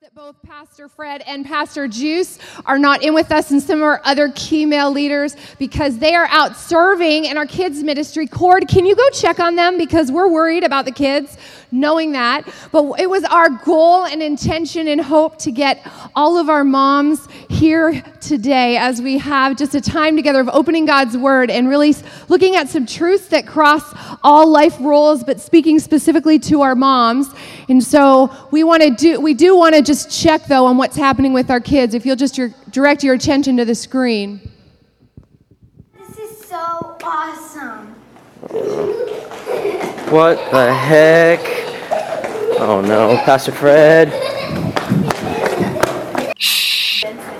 that both Pastor Fred and Pastor Juice are not in with us and some of our other key male leaders because they are out serving in our kids' ministry. Cord, can you go check on them because we're worried about the kids, knowing that. But it was our goal and intention and hope to get all of our moms here today as we have just a time together of opening God's Word and really looking at some truths that cross all life roles, but speaking specifically to our moms. And so we want to do, we do want to just check though on what's happening with our kids. If you'll just your, direct your attention to the screen. This is so awesome. What the heck? Oh no, Pastor Fred.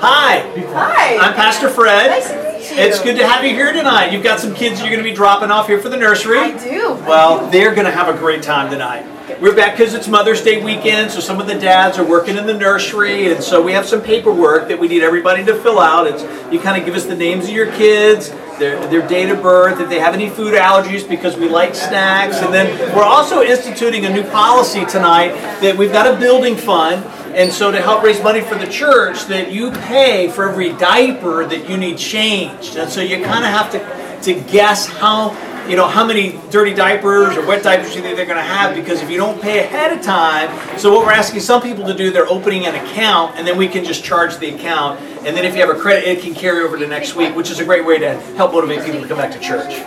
Hi. Hi. I'm Pastor Fred. Nice to meet you. It's good to have you here tonight. You've got some kids you're going to be dropping off here for the nursery. I do. Well, they're going to have a great time tonight. We're back because it's Mother's Day weekend, so some of the dads are working in the nursery, and so we have some paperwork that we need everybody to fill out. It's you kind of give us the names of your kids, their, their date of birth, if they have any food allergies because we like snacks, and then we're also instituting a new policy tonight that we've got a building fund, and so to help raise money for the church, that you pay for every diaper that you need changed, and so you kind of have to to guess how you know how many dirty diapers or wet diapers you think they're going to have because if you don't pay ahead of time so what we're asking some people to do they're opening an account and then we can just charge the account and then if you have a credit it can carry over to next week which is a great way to help motivate people to come back to church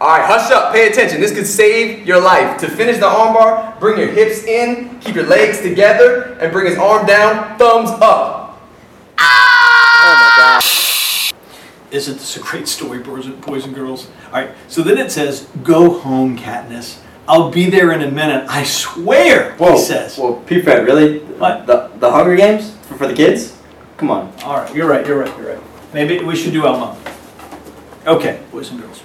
All right, hush up, pay attention. This could save your life. To finish the armbar, bring your hips in, keep your legs together, and bring his arm down, thumbs up. Oh my gosh. Isn't this a great story boys and, boys and girls all right so then it says go home katniss i'll be there in a minute i swear whoa, he says Whoa, P. Fred, really? What? The, the Hunger Games for, for the kids? Come on. All right, you're right, you're right, you're right. Maybe we should do Elmo. Okay, boys and girls.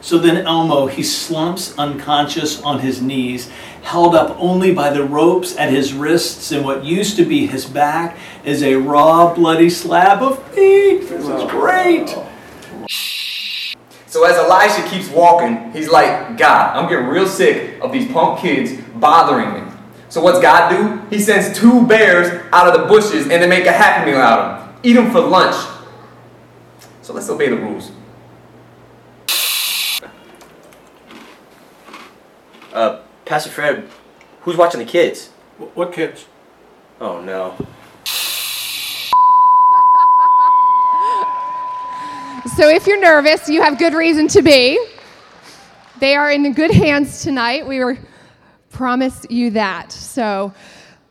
So then Elmo, he slumps unconscious on his knees, held up only by the ropes at his wrists, and what used to be his back is a raw, bloody slab of meat. This is great. So as Elisha keeps walking, he's like, God, I'm getting real sick of these punk kids bothering me. So what's God do? He sends two bears out of the bushes and they make a happy meal out of them. Eat them for lunch. So let's obey the rules. Uh, Pastor Fred, who's watching the kids? Wh- What kids? Oh no. So if you're nervous, you have good reason to be. They are in good hands tonight. We were promised you that. So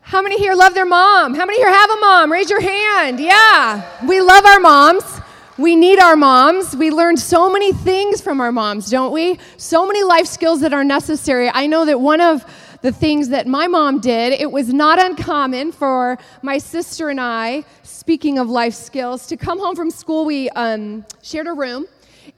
how many here love their mom? How many here have a mom? Raise your hand. Yeah. We love our moms. We need our moms. We learn so many things from our moms, don't we? So many life skills that are necessary. I know that one of the things that my mom did, it was not uncommon for my sister and I, speaking of life skills, to come home from school. We um, shared a room,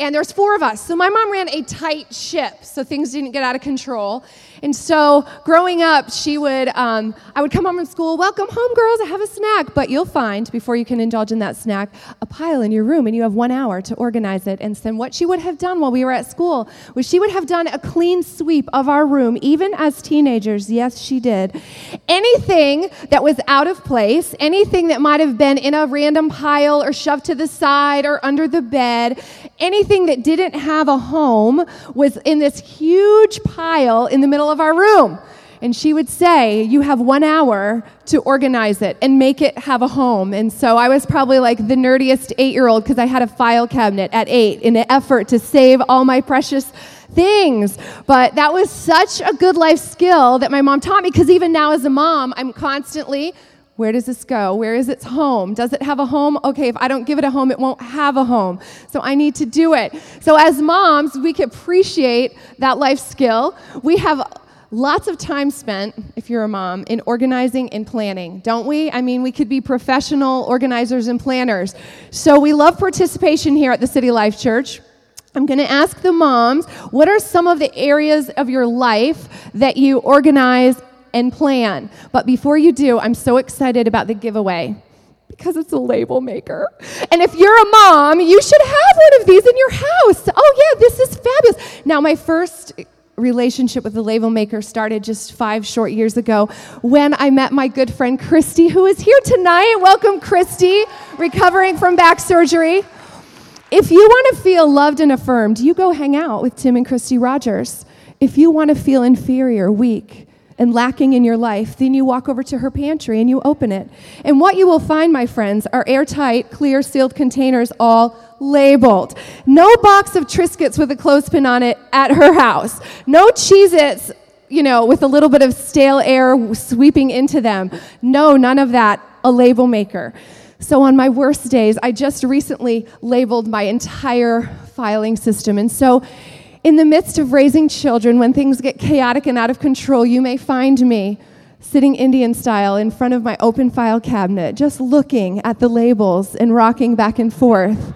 and there's four of us. So my mom ran a tight ship, so things didn't get out of control. And so growing up, she would, um, I would come home from school, welcome home, girls, I have a snack. But you'll find, before you can indulge in that snack, a pile in your room, and you have one hour to organize it. And then what she would have done while we were at school was she would have done a clean sweep of our room, even as teenagers. Yes, she did. Anything that was out of place, anything that might have been in a random pile or shoved to the side or under the bed, anything that didn't have a home was in this huge pile in the middle of our room. And she would say, You have one hour to organize it and make it have a home. And so I was probably like the nerdiest eight year old because I had a file cabinet at eight in an effort to save all my precious things. But that was such a good life skill that my mom taught me because even now as a mom, I'm constantly where does this go? Where is its home? Does it have a home? Okay, if I don't give it a home, it won't have a home. So I need to do it. So as moms, we can appreciate that life skill. We have lots of time spent, if you're a mom, in organizing and planning, don't we? I mean, we could be professional organizers and planners. So we love participation here at the City Life Church. I'm going to ask the moms, what are some of the areas of your life that you organize and plan? But before you do, I'm so excited about the giveaway because it's a label maker. And if you're a mom, you should have one of these in your house. Oh, yeah, this is fabulous. Now, my first relationship with the label maker started just five short years ago when I met my good friend Christy, who is here tonight. Welcome, Christy, recovering from back surgery. If you want to feel loved and affirmed, you go hang out with Tim and Christy Rogers. If you want to feel inferior, weak, and lacking in your life, then you walk over to her pantry and you open it. And what you will find, my friends, are airtight, clear, sealed containers, all labeled. No box of Triscuits with a clothespin on it at her house. No Cheez Its, you know, with a little bit of stale air sweeping into them. No, none of that. A label maker. So on my worst days, I just recently labeled my entire filing system. And so, in the midst of raising children, when things get chaotic and out of control, you may find me sitting Indian style in front of my open file cabinet, just looking at the labels and rocking back and forth.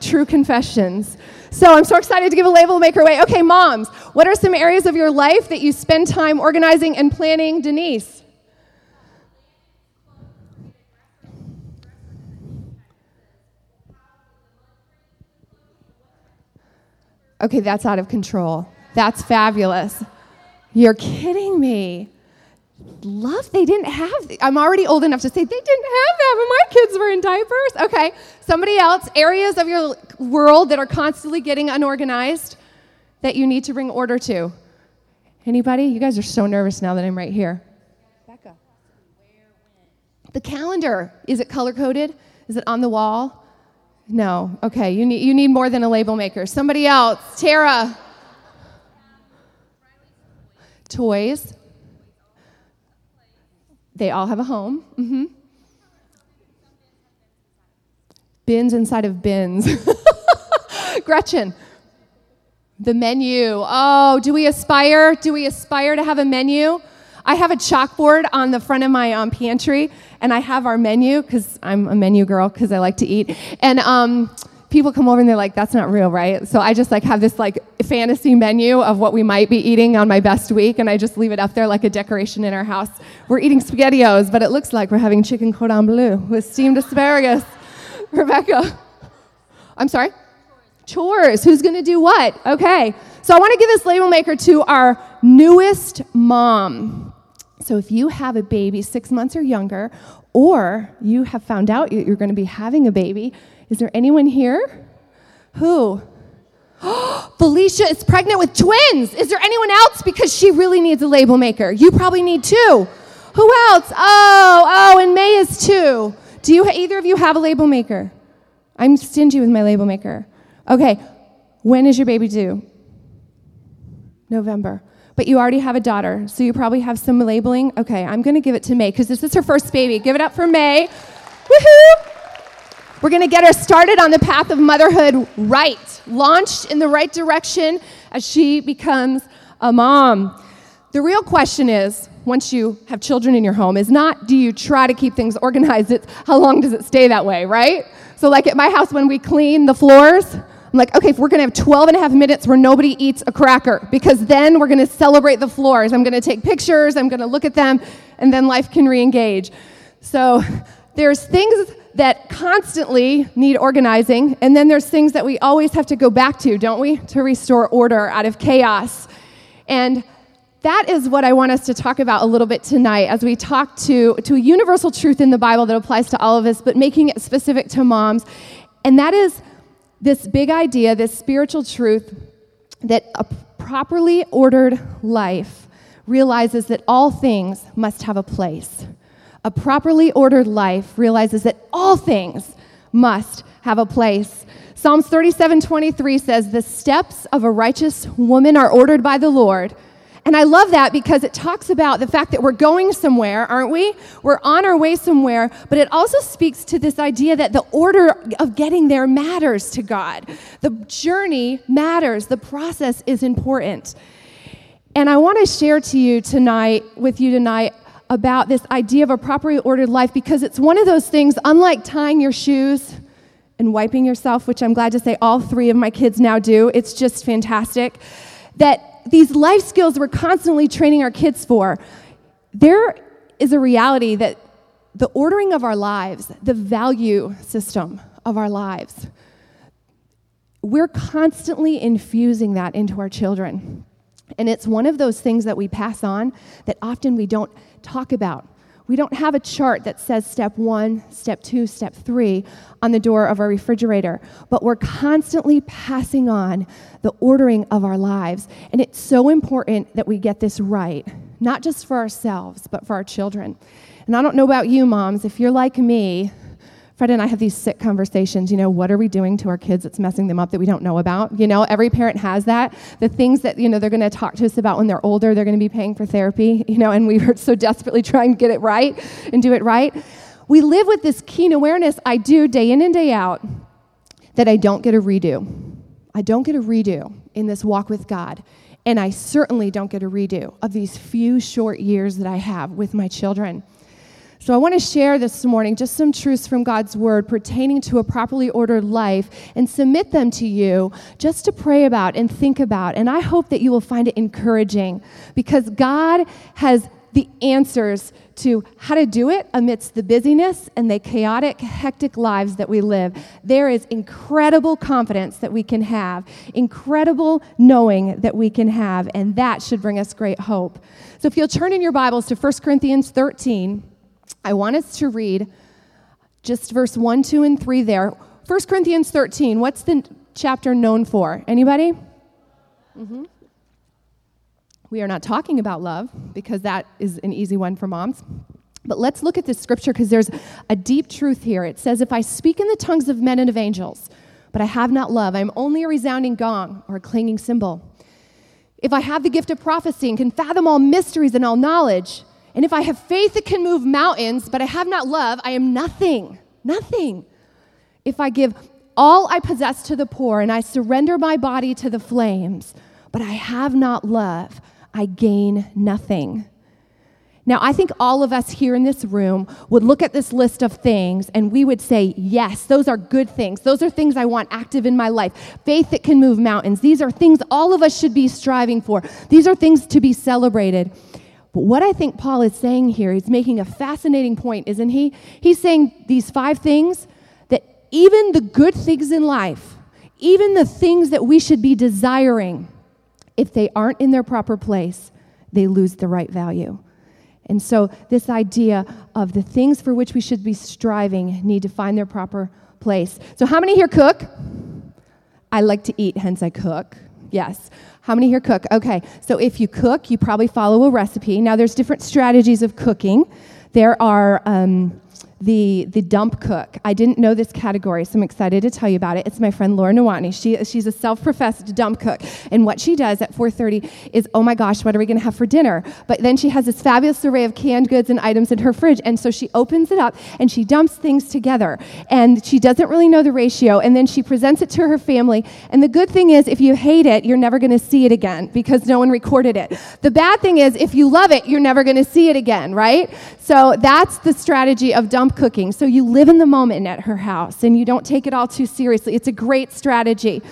True confessions. So I'm so excited to give a label maker away. Okay, moms, what are some areas of your life that you spend time organizing and planning? Denise. Okay, that's out of control. That's fabulous. You're kidding me. Love, they didn't have, I'm already old enough to say they didn't have that when my kids were in diapers. Okay, somebody else, areas of your world that are constantly getting unorganized that you need to bring order to. Anybody? You guys are so nervous now that I'm right here. Becca. The calendar, is it color coded? Is it on the wall? No. Okay, you need, you need more than a label maker. Somebody else. Tara. Toys. They all have a home. Mm-hmm. Bins inside of bins. Gretchen. The menu. Oh, do we aspire? Do we aspire to have a menu? I have a chalkboard on the front of my um, pantry, and I have our menu because I'm a menu girl because I like to eat. And um, people come over and they're like, "That's not real, right?" So I just like have this like fantasy menu of what we might be eating on my best week, and I just leave it up there like a decoration in our house. We're eating spaghettios, but it looks like we're having chicken cordon bleu with steamed asparagus. Rebecca, I'm sorry. Chores. Who's going to do what? Okay. So I want to give this label maker to our newest mom. So if you have a baby six months or younger, or you have found out you're going to be having a baby, is there anyone here? Who? Felicia is pregnant with twins. Is there anyone else? Because she really needs a label maker. You probably need two. Who else? Oh, oh, and May is two. Do you either of you have a label maker? I'm stingy with my label maker. Okay, when is your baby due? November but you already have a daughter, so you probably have some labeling. Okay, I'm to give it to May because this is her first baby. Give it up for May. Woohoo! We're to get her started on the path of motherhood right, launched in the right direction as she becomes a mom. The real question is once you have children in your home is not do you try to keep things organized, it's how long does it stay that way, right? So, like at my house, when we clean the floors, I'm like, okay, if we're gonna have 12 and a half minutes where nobody eats a cracker, because then we're gonna celebrate the floors. I'm gonna take pictures, I'm gonna look at them, and then life can re engage. So there's things that constantly need organizing, and then there's things that we always have to go back to, don't we, to restore order out of chaos. And that is what I want us to talk about a little bit tonight as we talk to, to a universal truth in the Bible that applies to all of us, but making it specific to moms. And that is this big idea, this spiritual truth that a properly ordered life realizes that all things must have a place. A properly ordered life realizes that all things must have a place. Psalms 37 23 says, The steps of a righteous woman are ordered by the Lord and I love that because it talks about the fact that we're going somewhere, aren't we? We're on our way somewhere, but it also speaks to this idea that the order of getting there matters to God. The journey matters, the process is important. And I want to share to you tonight, with you tonight, about this idea of a properly ordered life because it's one of those things, unlike tying your shoes and wiping yourself, which I'm glad to say all three of my kids now do. It's just fantastic. That these life skills we're constantly training our kids for, there is a reality that the ordering of our lives, the value system of our lives, we're constantly infusing that into our children. And it's one of those things that we pass on that often we don't talk about. We don't have a chart that says step one, step two, step three on the door of our refrigerator, but we're constantly passing on the ordering of our lives. And it's so important that we get this right, not just for ourselves, but for our children. And I don't know about you, moms, if you're like me, Fred and I have these sick conversations. You know, what are we doing to our kids that's messing them up that we don't know about? You know, every parent has that. The things that, you know, they're going to talk to us about when they're older, they're going to be paying for therapy, you know, and we were so desperately trying to get it right and do it right. We live with this keen awareness, I do day in and day out, that I don't get a redo. I don't get a redo in this walk with God. And I certainly don't get a redo of these few short years that I have with my children. So, I want to share this morning just some truths from God's Word pertaining to a properly ordered life and submit them to you just to pray about and think about. And I hope that you will find it encouraging because God has the answers to how to do it amidst the busyness and the chaotic, hectic lives that we live. There is incredible confidence that we can have, incredible knowing that we can have, and that should bring us great hope. So, if you'll turn in your Bibles to 1 Corinthians 13, I want us to read just verse 1, 2, and 3 there. 1 Corinthians 13, what's the chapter known for? Anybody? Mm-hmm. We are not talking about love because that is an easy one for moms. But let's look at this scripture because there's a deep truth here. It says, If I speak in the tongues of men and of angels, but I have not love, I'm only a resounding gong or a clanging cymbal. If I have the gift of prophecy and can fathom all mysteries and all knowledge, and if I have faith that can move mountains, but I have not love, I am nothing. Nothing. If I give all I possess to the poor and I surrender my body to the flames, but I have not love, I gain nothing. Now, I think all of us here in this room would look at this list of things and we would say, yes, those are good things. Those are things I want active in my life. Faith that can move mountains. These are things all of us should be striving for. These are things to be celebrated. But what I think Paul is saying here, he's making a fascinating point, isn't he? He's saying these five things that even the good things in life, even the things that we should be desiring, if they aren't in their proper place, they lose the right value. And so, this idea of the things for which we should be striving need to find their proper place. So, how many here cook? I like to eat, hence I cook. Yes. How many here cook? Okay. So, if you cook, you probably follow a recipe. Now, there's different strategies of cooking. There are. Um, the, the dump cook. I didn't know this category, so I'm excited to tell you about it. It's my friend Laura Nawani. She, she's a self-professed dump cook. And what she does at 4.30 is, oh my gosh, what are we going to have for dinner? But then she has this fabulous array of canned goods and items in her fridge. And so she opens it up and she dumps things together. And she doesn't really know the ratio. And then she presents it to her family. And the good thing is, if you hate it, you're never going to see it again because no one recorded it. The bad thing is, if you love it, you're never going to see it again, right? So that's the strategy of dump cooking. So you live in the moment at her house and you don't take it all too seriously. It's a great strategy.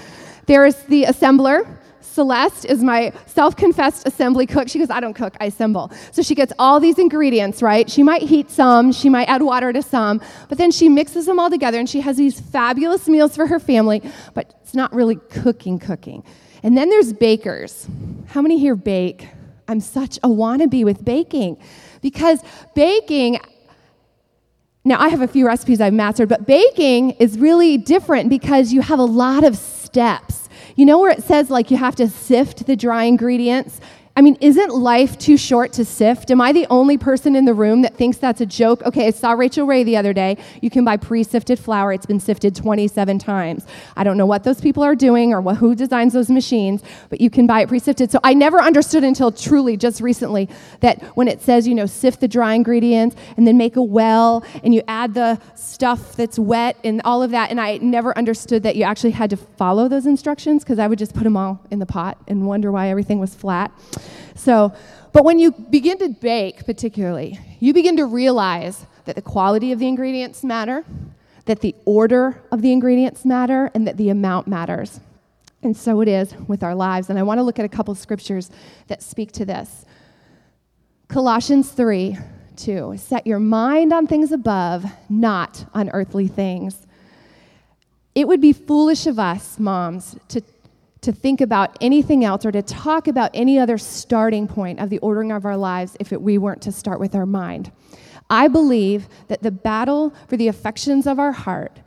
There's the assembler. Celeste is my self confessed assembly cook. She goes, I don't cook, I assemble. So she gets all these ingredients, right? She might heat some, she might add water to some, but then she mixes them all together and she has these fabulous meals for her family, but it's not really cooking, cooking. And then there's bakers. How many here bake? I'm such a wannabe with baking because baking now, I have a few recipes I've mastered, but baking is really different because you have a lot of steps. You know where it says, like, you have to sift the dry ingredients? I mean, isn't life too short to sift? Am I the only person in the room that thinks that's a joke? Okay, I saw Rachael Ray the other day. You can buy pre sifted flour, it's been sifted 27 times. I don't know what those people are doing or what, who designs those machines, but you can buy it pre sifted. So I never understood until truly just recently that when it says, you know, sift the dry ingredients and then make a well and you add the stuff that's wet and all of that, and I never understood that you actually had to follow those instructions because I would just put them all in the pot and wonder why everything was flat. So, but when you begin to bake, particularly, you begin to realize that the quality of the ingredients matter, that the order of the ingredients matter, and that the amount matters. And so it is with our lives. And I want to look at a couple scriptures that speak to this. Colossians 3 2. Set your mind on things above, not on earthly things. It would be foolish of us, moms, to to think about anything else or to talk about any other starting point of the ordering of our lives if it, we weren't to start with our mind. I believe that the battle for the affections of our heart,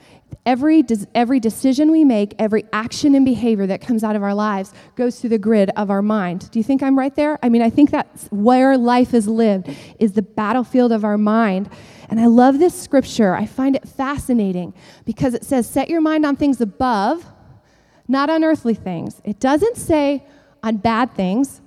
every, every decision we make, every action and behavior that comes out of our lives goes through the grid of our mind. Do you think I'm right there? I mean, I think that's where life is lived, is the battlefield of our mind. And I love this scripture. I find it fascinating because it says, Set your mind on things above, not on earthly things. It doesn't say on bad things.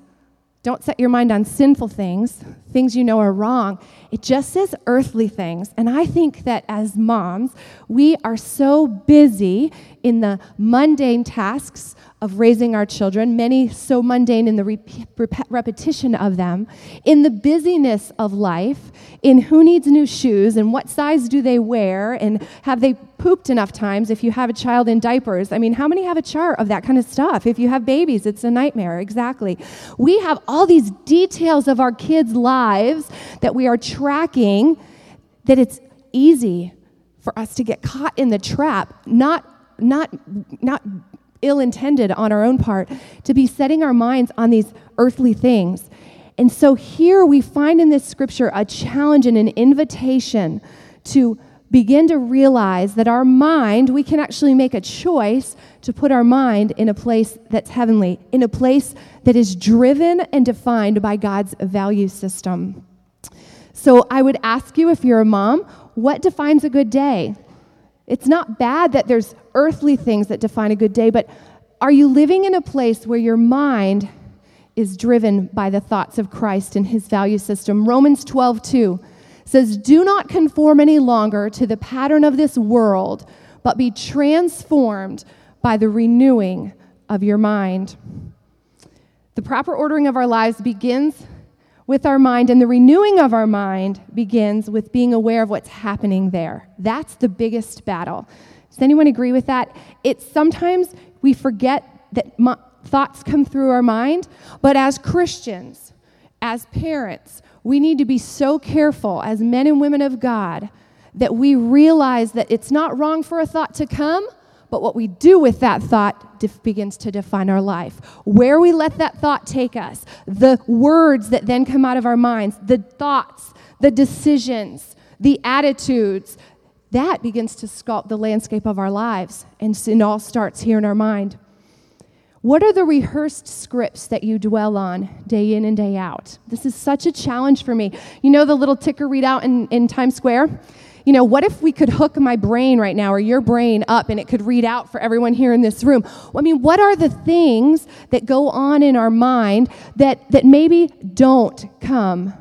Don't set your mind on sinful things, things you know are wrong. It just says earthly things. And I think that as moms, we are so busy in the mundane tasks of raising our children, many so mundane in the rep- repetition of them, in the busyness of life, in who needs new shoes and what size do they wear, and have they pooped enough times if you have a child in diapers. I mean, how many have a chart of that kind of stuff? If you have babies, it's a nightmare, exactly. We have all these details of our kids' lives that we are tracking that it's easy for us to get caught in the trap, not not not ill intended on our own part, to be setting our minds on these earthly things. And so here we find in this scripture a challenge and an invitation to begin to realize that our mind, we can actually make a choice to put our mind in a place that's heavenly, in a place that is driven and defined by God's value system. So I would ask you, if you're a mom, what defines a good day? It's not bad that there's earthly things that define a good day, but are you living in a place where your mind is driven by the thoughts of Christ and his value system? Romans 12, 2 says, Do not conform any longer to the pattern of this world, but be transformed by the renewing of your mind. The proper ordering of our lives begins with our mind, and the renewing of our mind begins with being aware of what's happening there. That's the biggest battle. Does anyone agree with that? It's sometimes we forget that thoughts come through our mind, but as Christians, as parents, we need to be so careful as men and women of God that we realize that it's not wrong for a thought to come, but what we do with that thought def- begins to define our life. Where we let that thought take us, the words that then come out of our minds, the thoughts, the decisions, the attitudes, that begins to sculpt the landscape of our lives. And it all starts here in our mind. What are the rehearsed scripts that you dwell on day in and day out? This is such a challenge for me. You know the little ticker readout in, in Times Square? You know, what if we could hook my brain right now or your brain up and it could read out for everyone here in this room? I mean, what are the things that go on in our mind that, that maybe don't come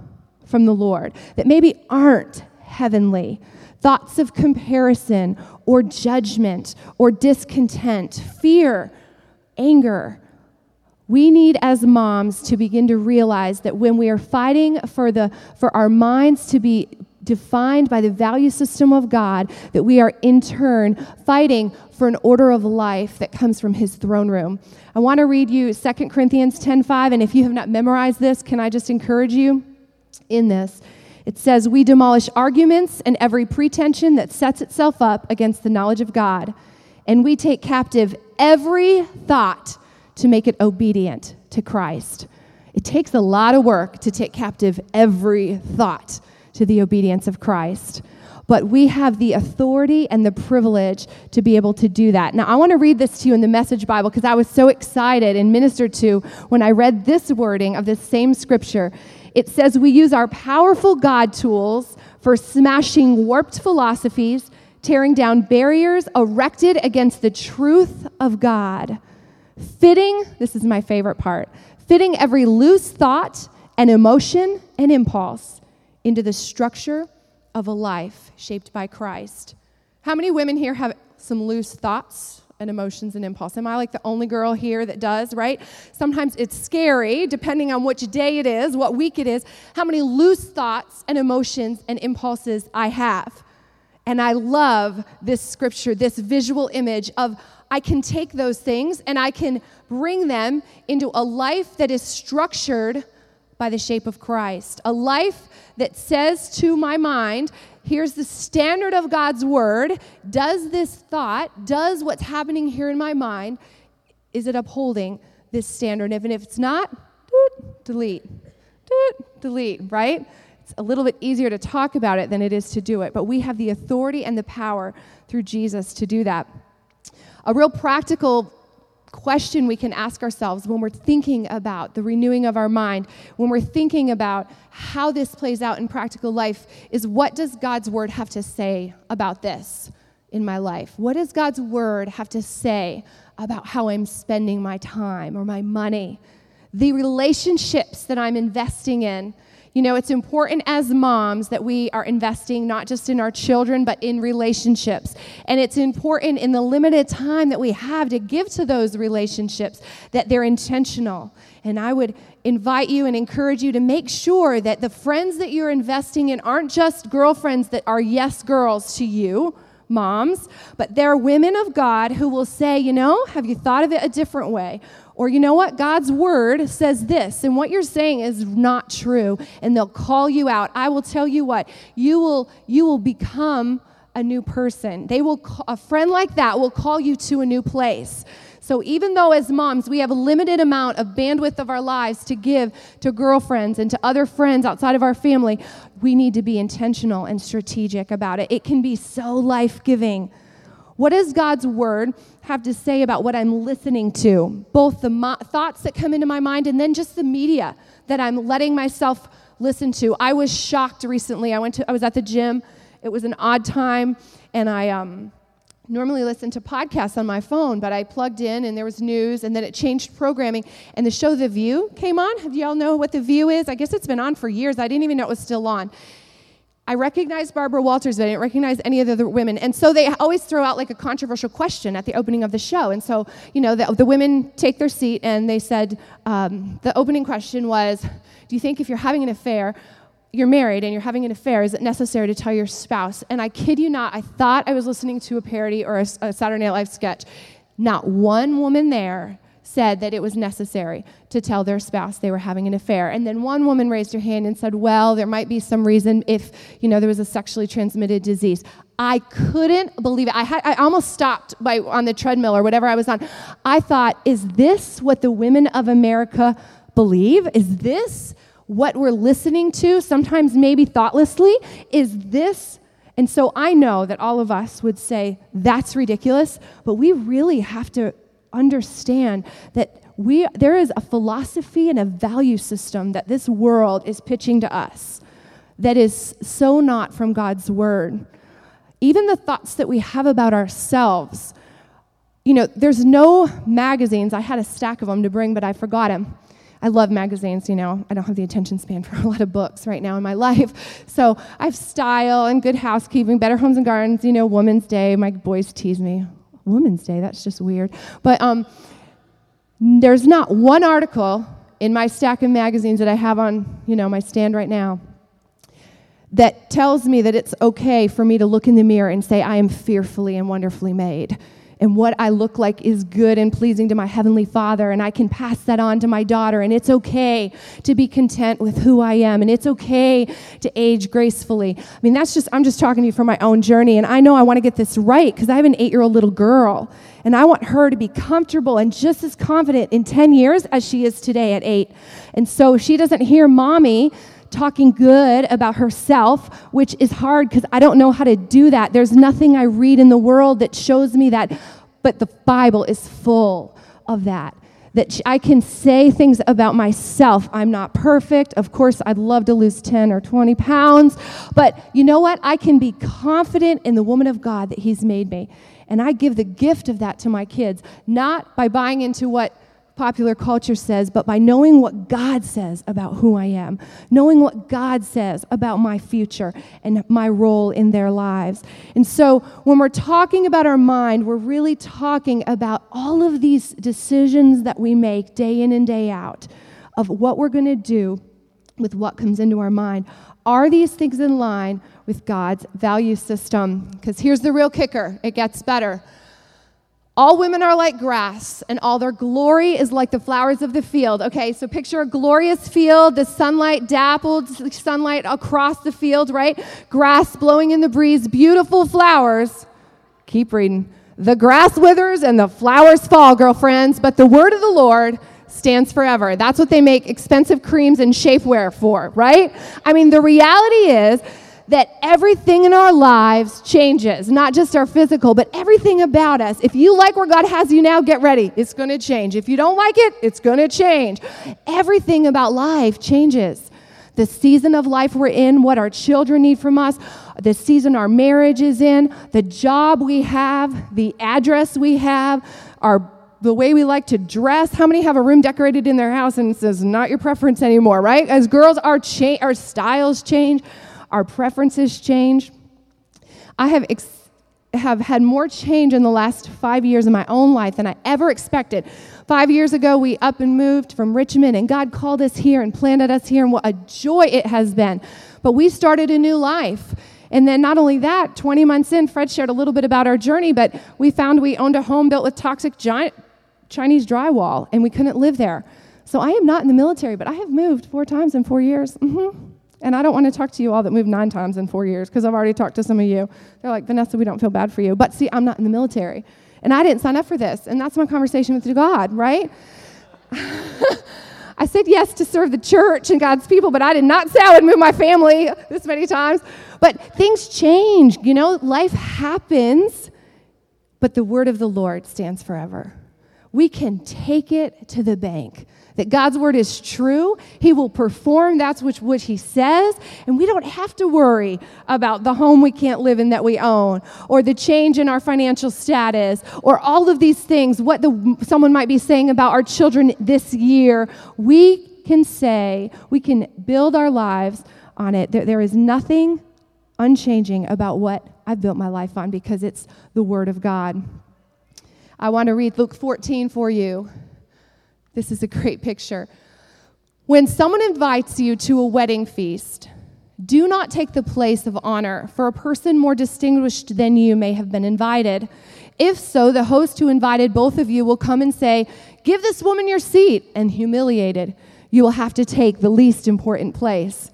from the Lord, that maybe aren't heavenly? Thoughts of comparison or judgment or discontent, fear, anger. We need as moms to begin to realize that when we are fighting for, the, for our minds to be defined by the value system of God, that we are in turn fighting for an order of life that comes from his throne room. I want to read you 2 Corinthians 10:5 and if you have not memorized this, can I just encourage you in this? It says, "We demolish arguments and every pretension that sets itself up against the knowledge of God, and we take captive every thought to make it obedient to Christ." It takes a lot of work to take captive every thought to the obedience of Christ. But we have the authority and the privilege to be able to do that. Now, I want to read this to you in the Message Bible because I was so excited and ministered to when I read this wording of this same scripture. It says, We use our powerful God tools for smashing warped philosophies, tearing down barriers erected against the truth of God, fitting, this is my favorite part, fitting every loose thought and emotion and impulse into the structure of a life shaped by Christ. How many women here have some loose thoughts and emotions and impulse? Am I like the only girl here that does, right? Sometimes it's scary, depending on which day it is, what week it is, how many loose thoughts and emotions and impulses I have. And I love this scripture, this visual image of I can take those things and I can bring them into a life that is structured by the shape of Christ. A life that says to my mind, here's the standard of God's word. Does this thought, does what's happening here in my mind, is it upholding this standard? And if it's not, delete, delete, right? It's a little bit easier to talk about it than it is to do it, but we have the authority and the power through Jesus to do that. A real practical question we can ask ourselves when we're thinking about the renewing of our mind, when we're thinking about how this plays out in practical life, is what does God's word have to say about this in my life? What does God's word have to say about how I'm spending my time or my money? The relationships that I'm investing in you know, it's important as moms that we are investing not just in our children, but in relationships. And it's important in the limited time that we have to give to those relationships that they're intentional. And I would invite you and encourage you to make sure that the friends that you're investing in aren't just girlfriends that are yes girls to you moms, but they're women of God who will say, you know, have you thought of it a different way? Or, you know what? God's word says this, and what you're saying is not true. And they'll call you out. I will tell you what, you will, you will become a new person. They will, a friend like that will call you to a new place. So even though as moms we have a limited amount of bandwidth of our lives to give to girlfriends and to other friends outside of our family, we need to be intentional and strategic about it. It can be so life-giving. What does God's word have to say about what I'm listening to? Both the mo- thoughts that come into my mind and then just the media that I'm letting myself listen to. I was shocked recently. I went to I was at the gym. It was an odd time and I um, normally listen to podcasts on my phone, but I plugged in and there was news and then it changed programming and the show The View came on. Do y'all know what The View is? I guess it's been on for years. I didn't even know it was still on. I recognized Barbara Walters, but I didn't recognize any of the other women. And so they always throw out like a controversial question at the opening of the show. And so, you know, the, the women take their seat and they said, um, the opening question was, Do you think if you're having an affair, you're married and you're having an affair, is it necessary to tell your spouse? And I kid you not, I thought I was listening to a parody or a, a Saturday Night Live sketch. Not one woman there said that it was necessary to tell their spouse they were having an affair. And then one woman raised her hand and said, Well, there might be some reason if, you know, there was a sexually transmitted disease. I couldn't believe it. I, had, I almost stopped by, on the treadmill or whatever I was on. I thought, is this what the women of America believe? Is this what we're listening to, sometimes maybe thoughtlessly? Is this and so I know that all of us would say, that's ridiculous, but we really have to understand that we, there is a philosophy and a value system that this world is pitching to us that is so not from God's word. Even the thoughts that we have about ourselves. You know, there's no magazines. I had a stack of them to bring, but I forgot them. I love magazines, you know. I don't have the attention span for a lot of books right now in my life. So I have style and good housekeeping, better homes and gardens, you know, Women's Day. My boys tease me. Women's Day. That's just weird. But um, there's not one article in my stack of magazines that I have on, you know, my stand right now that tells me that it's okay for me to look in the mirror and say I am fearfully and wonderfully made and what I look like is good and pleasing to my Heavenly Father, and I can pass that on to my daughter. And it's okay to be content with who I am, and it's okay to age gracefully. I mean, that's just, I'm just talking to you from my own journey, and I know I want to get this right because I have an eight year old little girl, and I want her to be comfortable and just as confident in 10 years as she is today at eight. And so she doesn't hear mommy talking good about herself, which is hard because I don't know how to do that. There's nothing I read in the world that shows me that, but the Bible is full of that. That I can say things about myself. I'm not perfect. Of course, I'd love to lose 10 or 20 pounds. But you know what? I can be confident in the woman of God that He's made me. And I give the gift of that to my kids, not by buying into what popular culture says, but by knowing what God says about who I am, knowing what God says about my future and my role in their lives. And so when we're talking about our mind, we're really talking about all of these decisions that we make day in and day out of what we're going to do with what comes into our mind. Are these things in line with God's value system? Because here's the real kicker it gets better. All women are like grass, and all their glory is like the flowers of the field. Okay, so picture a glorious field, the sunlight dappled sunlight across the field, right? Grass blowing in the breeze, beautiful flowers. Keep reading. The grass withers and the flowers fall, girlfriends, but the word of the Lord stands forever. That's what they make expensive creams and shapewear for, right? I mean, the reality is that everything in our lives changes, not just our physical, but everything about us. If you like where God has you now, get ready. It's going to change. If you don't like it, it's going to change. Everything about life changes. The season of life we're in, what our children need from us, the season our marriage is in, the job we have, the address we have, our the way we like to dress. How many have a room decorated in their house and it says not your preference anymore, right? As girls, our cha- our styles change, our preferences change. I have ex- have had more change in the last five years in my own life than I ever expected. Five years ago, we up and moved from Richmond, and God called us here and planted us here, and what a joy it has been. But we started a new life. And then, not only that, 20 months in, Fred shared a little bit about our journey, but we found we owned a home built with toxic giant Chinese drywall, and we couldn't live there. So I am not in the military, but I have moved four times in four years. Mm-hmm. And I don't want to talk to you all that moved nine times in four years because I've already talked to some of you. They're like, Vanessa, we don't feel bad for you. But see, I'm not in the military. And I didn't sign up for this. And that's my conversation with God, right? I said yes to serve the church and God's people, but I did not say I would move my family this many times. But things change, you know, life happens, but the word of the Lord stands forever. We can take it to the bank that God's word is true. He will perform that's which, which he says. And we don't have to worry about the home we can't live in that we own or the change in our financial status or all of these things, what the, someone might be saying about our children this year. We can say, we can build our lives on it. there, there is nothing unchanging about what I've built my life on because it's the word of God. I want to read Luke 14 for you. This is a great picture. When someone invites you to a wedding feast, do not take the place of honor, for a person more distinguished than you may have been invited. If so, the host who invited both of you will come and say, Give this woman your seat, and humiliated, you will have to take the least important place.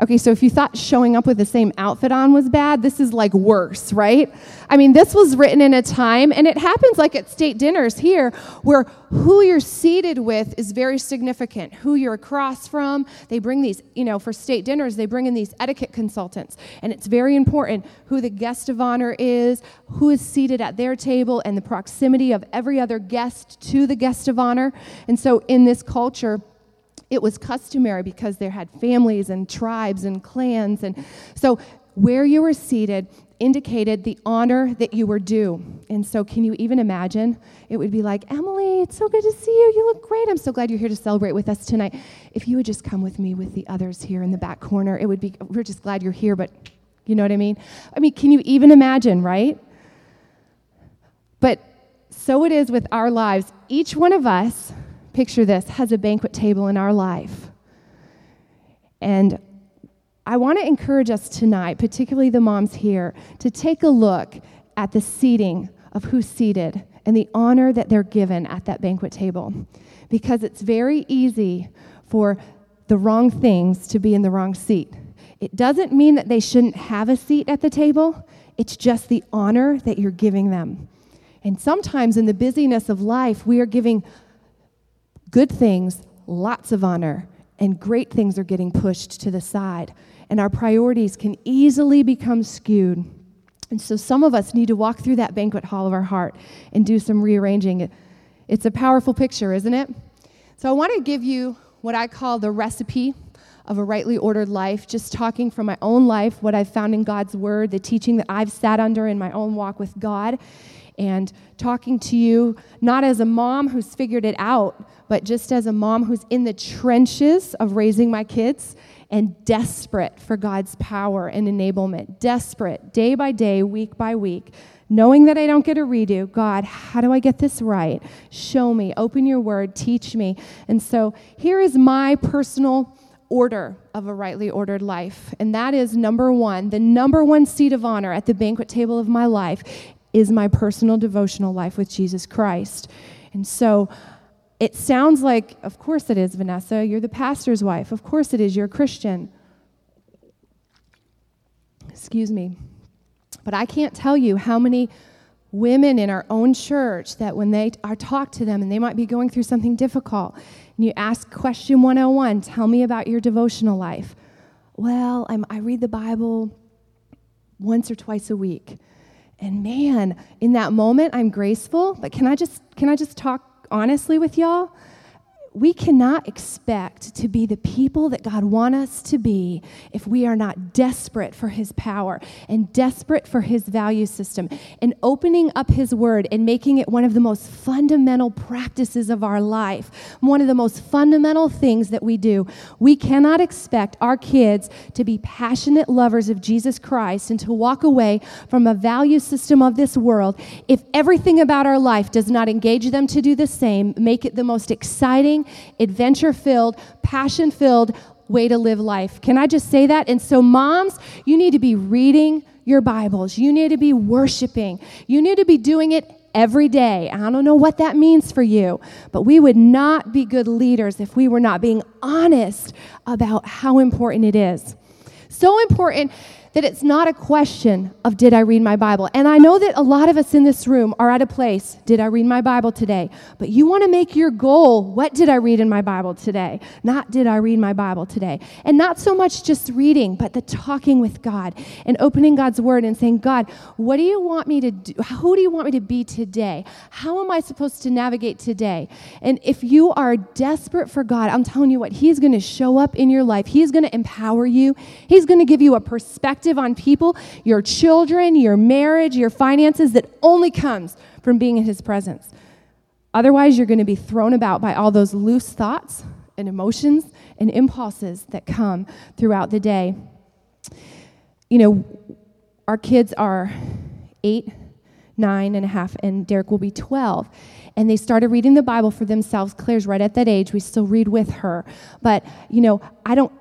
Okay, so if you thought showing up with the same outfit on was bad, this is like worse, right? I mean, this was written in a time, and it happens like at state dinners here, where who you're seated with is very significant. Who you're across from, they bring these, you know, for state dinners, they bring in these etiquette consultants, and it's very important who the guest of honor is, who is seated at their table, and the proximity of every other guest to the guest of honor. And so in this culture, it was customary because there had families and tribes and clans. And so where you were seated indicated the honor that you were due. And so, can you even imagine? It would be like, Emily, it's so good to see you. You look great. I'm so glad you're here to celebrate with us tonight. If you would just come with me with the others here in the back corner, it would be, we're just glad you're here, but you know what I mean? I mean, can you even imagine, right? But so it is with our lives. Each one of us picture this, has a banquet table in our life. And I want to encourage us tonight, particularly the moms here, to take a look at the seating of who's seated and the honor that they're given at that banquet table. Because it's very easy for the wrong things to be in the wrong seat. It doesn't mean that they shouldn't have a seat at the table, it's just the honor that you're giving them. And sometimes in the busyness of life, we are giving good things, lots of honor, and great things are getting pushed to the side. And our priorities can easily become skewed. And so some of us need to walk through that banquet hall of our heart and do some rearranging. It's a powerful picture, isn't it? So I want to give you what I call the recipe of a rightly ordered life, just talking from my own life, what I've found in God's Word, the teaching that I've sat under in my own walk with God, and talking to you not as a mom who's figured it out, but just as a mom who's in the trenches of raising my kids and desperate for God's power and enablement, desperate day by day, week by week, knowing that I don't get a redo. God, how do I get this right? Show me, open your word, teach me. And so here is my personal order of a rightly ordered life. And that is number one, the number one seat of honor at the banquet table of my life is my personal devotional life with Jesus Christ. And so it sounds like, of course it is, Vanessa. You're the pastor's wife. Of course it is. You're a Christian. Excuse me. But I can't tell you how many women in our own church that when they are talked to them and they might be going through something difficult, and you ask question 101, tell me about your devotional life. Well, I'm, I read the Bible once or twice a week. And man, in that moment, I'm graceful. But can I just can I just talk honestly with y'all? We cannot expect to be the people that God wants us to be if we are not desperate for His power and desperate for His value system and opening up His Word and making it one of the most fundamental practices of our life, one of the most fundamental things that we do. We cannot expect our kids to be passionate lovers of Jesus Christ and to walk away from a value system of this world if everything about our life does not engage them to do the same, make it the most exciting adventure filled, passion filled way to live life. Can I just say that? And so, moms, you need to be reading your Bibles, you need to be worshiping, you need to be doing it every day. I don't know what that means for you, but we would not be good leaders if we were not being honest about how important it is. So important that it's not a question of did I read my Bible. And I know that a lot of us in this room are at a place, did I read my Bible today? But you want to make your goal, what did I read in my Bible today? Not did I read my Bible today. And not so much just reading, but the talking with God and opening God's word and saying, God, what do you want me to do? Who do you want me to be today? How am I supposed to navigate today? And if you are desperate for God, I'm telling you what, He's going to show up in your life. He's going to empower you. He's going to give you a perspective perspective on people, your children, your marriage, your finances that only comes from being in His presence. Otherwise, you're going to be thrown about by all those loose thoughts and emotions and impulses that come throughout the day. You know, our kids are eight, nine and a half, and Derek will be 12. And they started reading the Bible for themselves. Claire's right at that age. We still read with her. But, you know, I don't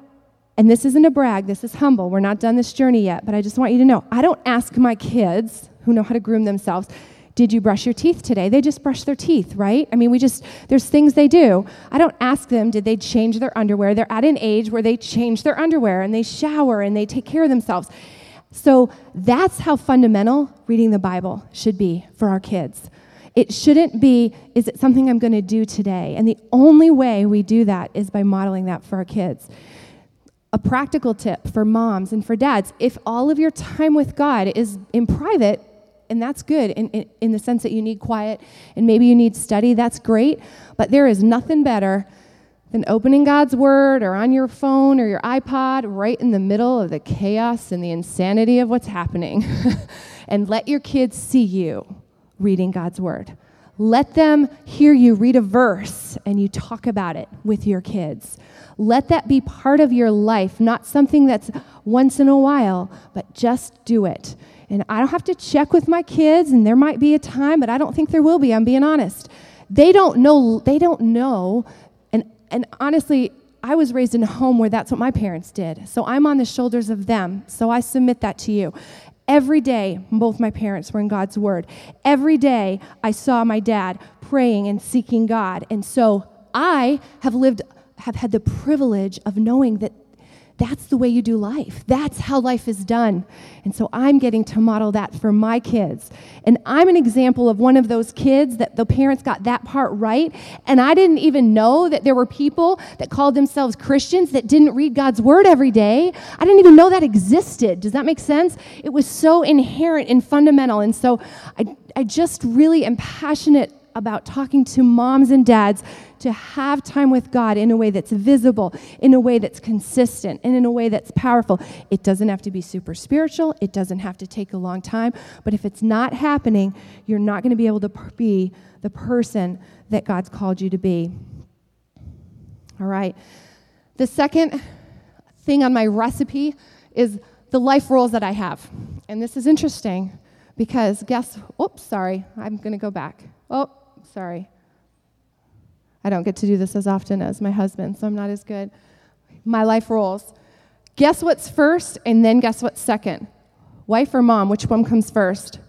and this isn't a brag, this is humble. We're not done this journey yet, but I just want you to know I don't ask my kids who know how to groom themselves, did you brush your teeth today? They just brush their teeth, right? I mean, we just, there's things they do. I don't ask them, did they change their underwear? They're at an age where they change their underwear and they shower and they take care of themselves. So that's how fundamental reading the Bible should be for our kids. It shouldn't be, is it something I'm going to do today? And the only way we do that is by modeling that for our kids a practical tip for moms and for dads if all of your time with God is in private, and that's good in, in, in, the sense that you need quiet and maybe you need study, that's great. But there is nothing better than opening God's Word or on your phone or your iPod right in the middle of the chaos and the insanity of what's happening. and let your kids see you reading God's Word. Let them hear you read a verse and you talk about it with your kids. Let that be part of your life, not something that's once in a while, but just do it. And I don't have to check with my kids, and there might be a time, but I don't think there will be. I'm being honest. They don't know, they don't know. And, and honestly, I was raised in a home where that's what my parents did. So I'm on the shoulders of them. So I submit that to you. Every day, both my parents were in God's Word. Every day, I saw my dad praying and seeking God. And so I have lived have had the privilege of knowing that that's the way you do life. That's how life is done. And so I'm getting to model that for my kids. And I'm an example of one of those kids that the parents got that part right. And I didn't even know that there were people that called themselves Christians that didn't read God's word every day. I didn't even know that existed. Does that make sense? It was so inherent and fundamental. And so I, I just really am passionate about talking to moms and dads to have time with God in a way that's visible, in a way that's consistent, and in a way that's powerful. It doesn't have to be super spiritual, it doesn't have to take a long time, but if it's not happening, you're not going to be able to be the person that God's called you to be. All right. The second thing on my recipe is the life roles that I have. And this is interesting because guess, oops, sorry, I'm going to go back. Oh, sorry. I don't get to do this as often as my husband, so I'm not as good. My life roles. Guess what's first, and then guess what's second? Wife or mom? Which one comes first?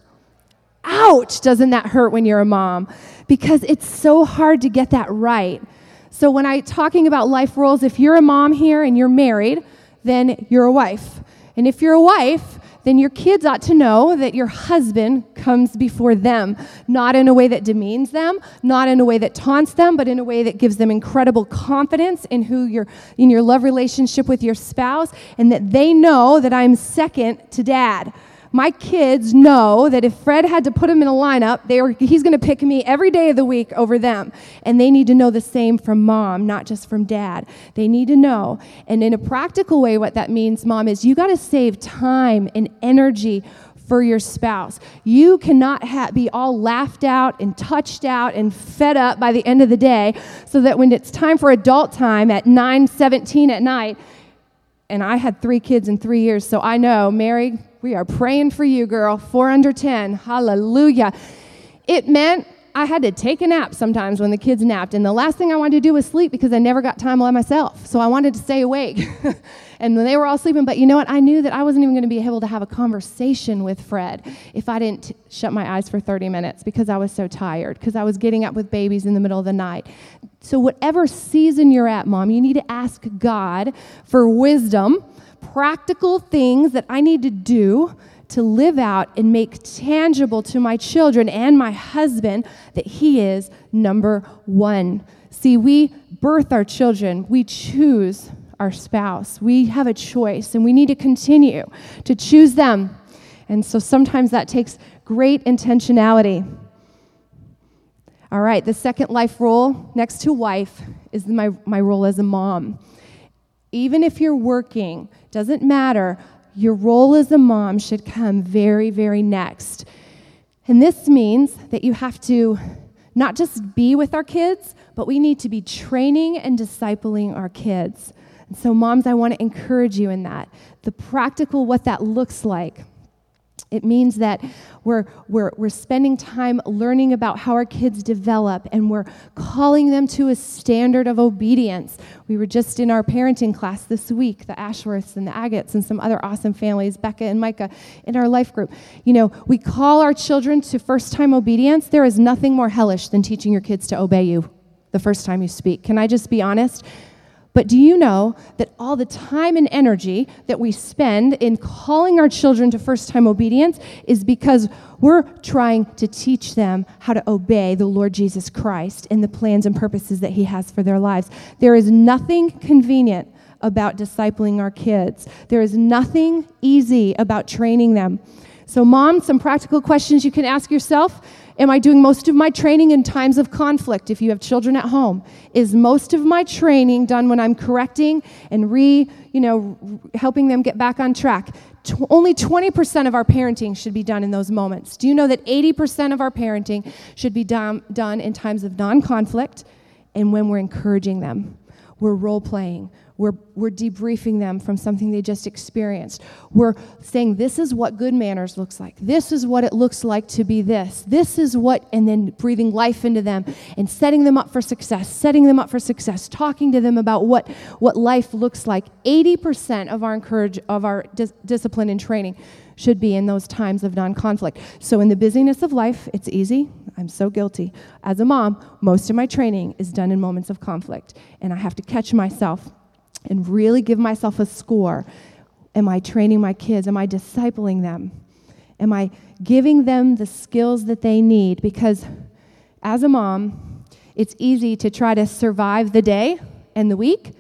Ouch! Doesn't that hurt when you're a mom? Because it's so hard to get that right. So when I'm talking about life roles, if you're a mom here and you're married, then you're a wife. And if you're a wife, then your kids ought to know that your husband comes before them, not in a way that demeans them, not in a way that taunts them, but in a way that gives them incredible confidence in who you're in your love relationship with your spouse, and that they know that I'm second to dad my kids know that if Fred had to put him in a lineup, they were, he's going to pick me every day of the week over them. And they need to know the same from mom, not just from dad. They need to know. And in a practical way, what that means, mom, is you got to save time and energy for your spouse. You cannot ha- be all laughed out and touched out and fed up by the end of the day so that when it's time for adult time at 9:17 at night, and I had 3 kids in 3 years, so I know, Mary, we are praying for you, girl. Four under 10. Hallelujah. It meant I had to take a nap sometimes when the kids napped. And the last thing I wanted to do was sleep because I never got time by myself. So I wanted to stay awake. and they were all sleeping, but you know what? I knew that I wasn't even going to be able to have a conversation with Fred if I didn't shut my eyes for 30 minutes because I was so tired, because I was getting up with babies in the middle of the night. So, whatever season you're at, mom, you need to ask God for wisdom practical things that I need to do to live out and make tangible to my children and my husband that he is number one. See, we birth our children, we choose our spouse. We have a choice, and we need to continue to choose them. And so sometimes that takes great intentionality. All right, the second life role next to wife is my, my role as a mom. Even if you're working, doesn't matter, your role as a mom should come very, very next. And this means that you have to not just be with our kids, but we need to be training and discipling our kids. And so, moms, I want to encourage you in that. The practical, what that looks like. It means that we're, we're, we're spending time learning about how our kids develop and we're calling them to a standard of obedience. We were just in our parenting class this week, the Ashworths and the Agates and some other awesome families, Becca and Micah, in our life group. You know, we call our children to first time obedience. There is nothing more hellish than teaching your kids to obey you the first time you speak. Can I just be honest? But do you know that all the time and energy that we spend in calling our children to first time obedience is because we're trying to teach them how to obey the Lord Jesus Christ and the plans and purposes that He has for their lives? There is nothing convenient about discipling our kids, there is nothing easy about training them. So, mom, some practical questions you can ask yourself Am I doing most of my training in times of conflict if you have children at home? Is most of my training done when I'm correcting and re, you know, helping them get back on track? Only 20% of our parenting should be done in those moments. Do you know that 80% of our parenting should be done, done in times of non conflict and when we're encouraging them? We're role playing, we're, we're debriefing them from something they just experienced. We're saying, this is what good manners looks like. This is what it looks like to be this. This is what, and then breathing life into them and setting them up for success, setting them up for success, talking to them about what, what life looks like. 80% of our encourage, of our dis- discipline and training should be in those times of non conflict. So, in the busyness of life, it's easy. I'm so guilty. As a mom, most of my training is done in moments of conflict, and I have to catch myself and really give myself a score. Am I training my kids? Am I discipling them? Am I giving them the skills that they need? Because as a mom, it's easy to try to survive the day and the week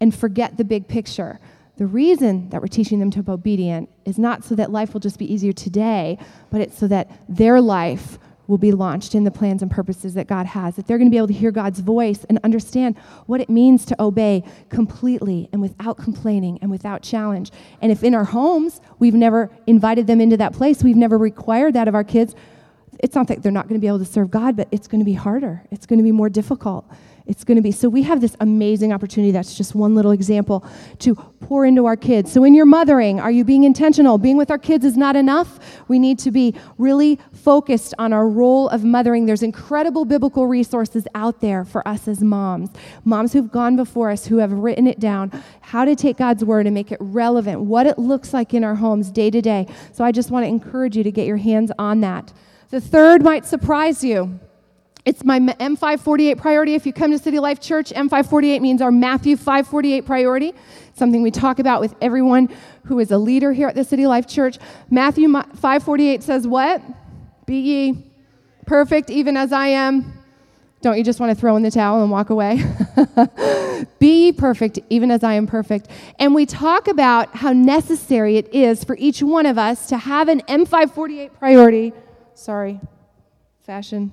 and forget the big picture. The reason that we're teaching them to be obedient is not so that life will just be easier today, but it's so that their life will be launched in the plans and purposes that God has, that they're going to be able to hear God's voice and understand what it means to obey completely and without complaining and without challenge. And if in our homes we've never invited them into that place, we've never required that of our kids, it's not that they're not going to be able to serve God, but it's going to be harder. It's going to be more difficult it's going to be. So we have this amazing opportunity. That's just one little example to pour into our kids. So in your mothering, are you being intentional? Being with our kids is not enough. We need to be really focused on our role of mothering. There's incredible biblical resources out there for us as moms. Moms who've gone before us, who have written it down, how to take God's word and make it relevant, what it looks like in our homes day to day. So I just want to encourage you to get your hands on that. The third might surprise you. It's my M548 priority. If you come to City Life Church, M548 means our Matthew 548 priority, something we talk about with everyone who is a leader here at the City Life Church. Matthew 548 says, What? Be ye perfect, even as I am. Don't you just want to throw in the towel and walk away? Be perfect, even as I am perfect. And we talk about how necessary it is for each one of us to have an M548 priority. Sorry, fashion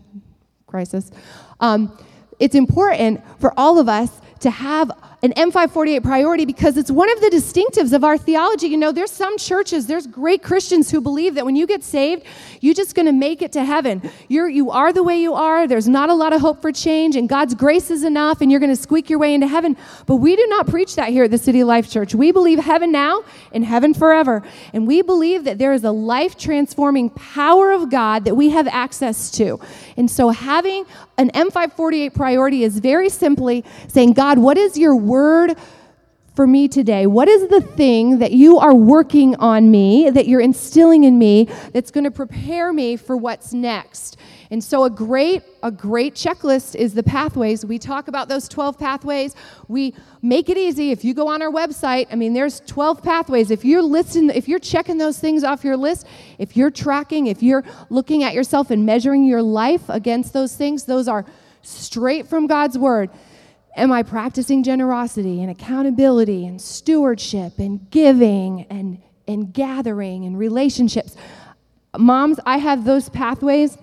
crisis. Um, it's important for all of us to have an M548 priority because it's one of the distinctives of our theology. You know, there's some churches, there's great Christians who believe that when you get saved, you're just going to make it to heaven. You're, you are the way you are. There's not a lot of hope for change, and God's grace is enough, and you're going to squeak your way into heaven. But we do not preach that here at the City Life Church. We believe heaven now and heaven forever. And we believe that there is a life transforming power of God that we have access to. And so having an M548 priority is very simply saying, God, what is your word for me today? What is the thing that you are working on me, that you're instilling in me, that's going to prepare me for what's next? And so a great a great checklist is the pathways. We talk about those 12 pathways. We make it easy. If you go on our website, I mean there's 12 pathways. If you're listening, if you're checking those things off your list, if you're tracking, if you're looking at yourself and measuring your life against those things, those are straight from God's word. Am I practicing generosity and accountability and stewardship and giving and, and gathering and relationships? Moms, I have those pathways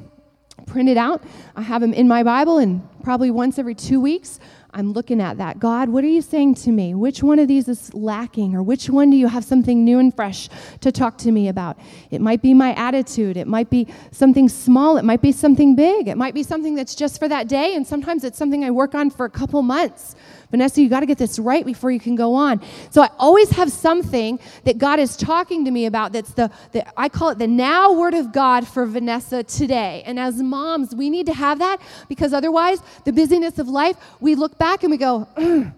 printed out. I have them in my Bible, and probably once every two weeks, I'm looking at that. God, what are you saying to me? Which one of these is lacking, or which one do you have something new and fresh to talk to me about? It might be my attitude. It might be something small. It might be something big. It might be something that's just for that day, and sometimes it's something I work on for a couple months. Vanessa, you got to get this right before you can go on. So I always have something that God is talking to me about that's the, the I call it the now word of God for Vanessa today. And as moms, we need to have that because otherwise, the busyness of life, we look back and we go,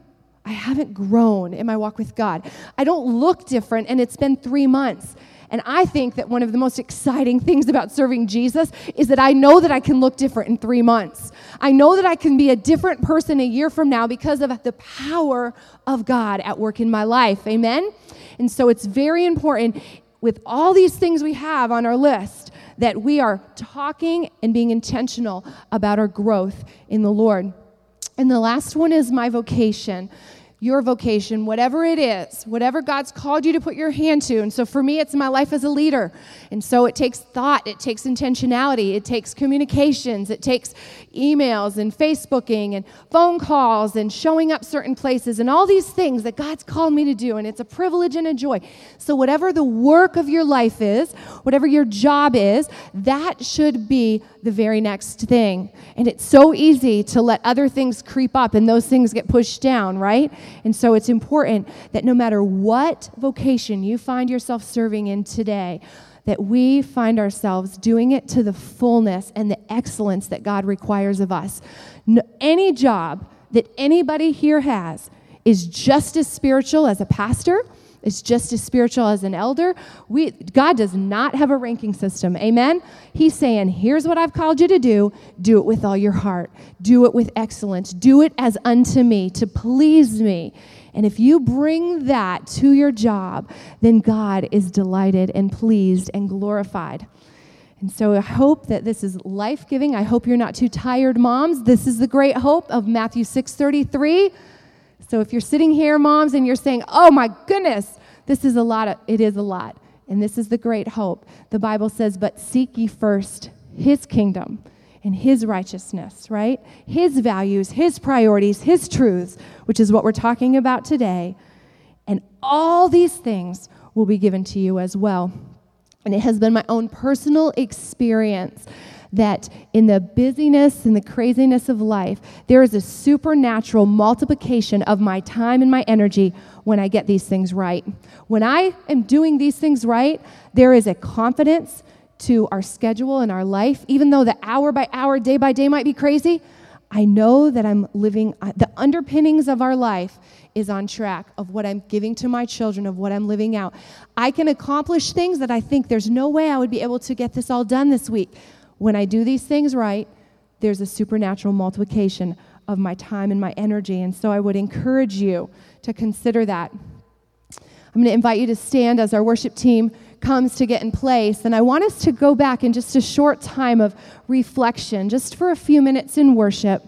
I haven't grown in my walk with God. I don't look different, and it's been three months. And I think that one of the most exciting things about serving Jesus is that I know that I can look different in three months. I know that I can be a different person a year from now because of the power of God at work in my life. Amen? And so it's very important with all these things we have on our list that we are talking and being intentional about our growth in the Lord. And the last one is my vocation your vocation, whatever it is, whatever God's called you to put your hand to. And so for me, it's my life as a leader. And so it takes thought, it takes intentionality, it takes communications, it takes emails and Facebooking and phone calls and showing up certain places and all these things that God's called me to do. And it's a privilege and a joy. So whatever the work of your life is, whatever your job is, that should be the very next thing. And it's so easy to let other things creep up and those things get pushed down, right? And so it's important that no matter what vocation you find yourself serving in today, that we find ourselves doing it to the fullness and the excellence that God requires of us. No, any job that anybody here has is just as spiritual as a pastor is just as spiritual as an elder. We, God does not have a ranking system. Amen? He's saying, here's what I've called you to do. Do it with all your heart. Do it with excellence. Do it as unto me, to please me. And if you bring that to your job, then God is delighted and pleased and glorified. And so I hope that this is life-giving. I hope you're not too tired moms. This is the great hope of Matthew 6:33. So if you're sitting here, moms, and you're saying, oh my goodness, this is a lot, of, it is a lot. And this is the great hope. The Bible says, but seek ye first his kingdom and his righteousness, right? His values, his priorities, his truths, which is what we're talking about today. And all these things will be given to you as well. And it has been my own personal experience that in the busyness and the craziness of life, there is a supernatural multiplication of my time and my energy when I get these things right. When I am doing these things right, there is a confidence to our schedule and our life, even though the hour by hour, day by day might be crazy. I know that I'm living, uh, the underpinnings of our life is on track of what I'm giving to my children, of what I'm living out. I can accomplish things that I think there's no way I would be able to get this all done this week when I do these things right, there's a supernatural multiplication of my time and my energy. And so I would encourage you to consider that. I'm going to invite you to stand as our worship team comes to get in place. And I want us to go back in just a short time of reflection, just for a few minutes in worship.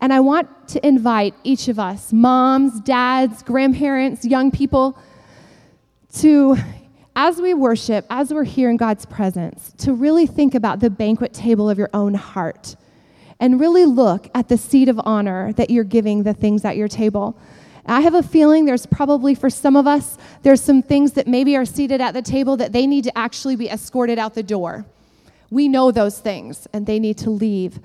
And I want to invite each of us, moms, dads, grandparents, young people, to, as we worship, as we're here in God's presence, to really think about the banquet table of your own heart and really look at the seat of honor that you're giving the things at your table. I have a feeling there's probably for some of us, there's some things that maybe are seated at the table that they need to actually be escorted out the door. We know those things and they need to leave.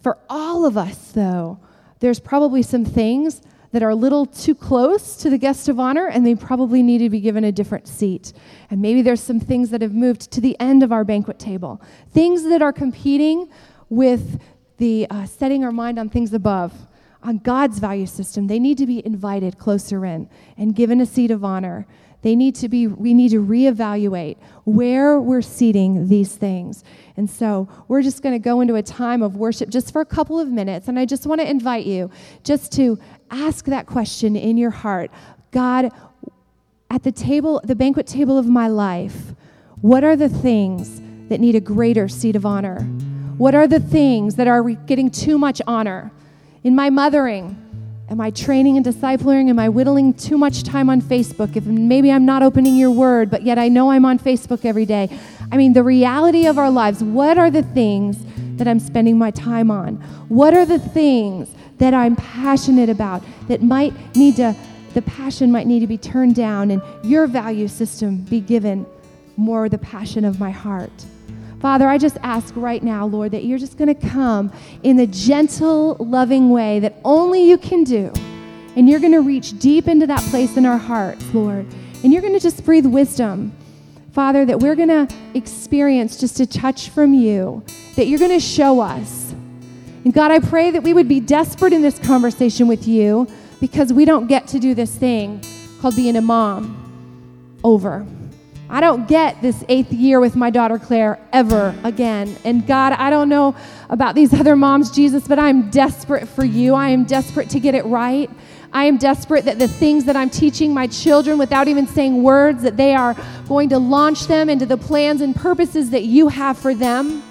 For all of us, though, there's probably some things that are a little too close to the guest of honor and they probably need to be given a different seat. And maybe there's some things that have moved to the end of our banquet table, things that are competing with the uh, setting our mind on things above on God's value system, they need to be invited closer in and given a seat of honor. They need to be, we need to reevaluate where we're seating these things. And so we're just going to go into a time of worship just for a couple of minutes. And I just want to invite you just to ask that question in your heart God, at the table, the banquet table of my life, what are the things that need a greater seat of honor? What are the things that are getting too much honor? In my mothering, am I training and discipling? Am I whittling too much time on Facebook? If maybe I'm not opening your word, but yet I know I'm on Facebook every day. I mean, the reality of our lives, what are the things that I'm spending my time on? What are the things that I'm passionate about that might need to, the passion might need to be turned down and your value system be given more the passion of my heart? Father, I just ask right now, Lord, that you're just going to come in the gentle, loving way that only you can do. And you're going to reach deep into that place in our hearts, Lord. And you're going to just breathe wisdom, Father, that we're going to experience just a touch from you, that you're going to show us. And God, I pray that we would be desperate in this conversation with you because we don't get to do this thing called being a mom over. I don't get this eighth year with my daughter Claire ever again. And God, I don't know about these other moms, Jesus, but I'm desperate for you. I am desperate to get it right. I am desperate that the things that I'm teaching my children without even saying words, that they are going to launch them into the plans and purposes that you have for them.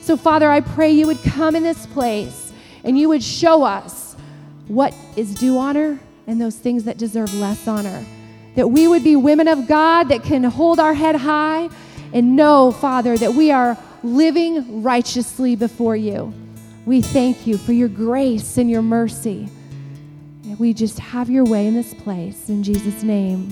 So, Father, I pray you would come in this place and you would show us what is due honor and those things that deserve less honor that we would be women of God that can hold our head high and know, Father, that we are living righteously before you. We thank you for your grace and your mercy. We just have your way in this place. In Jesus' name,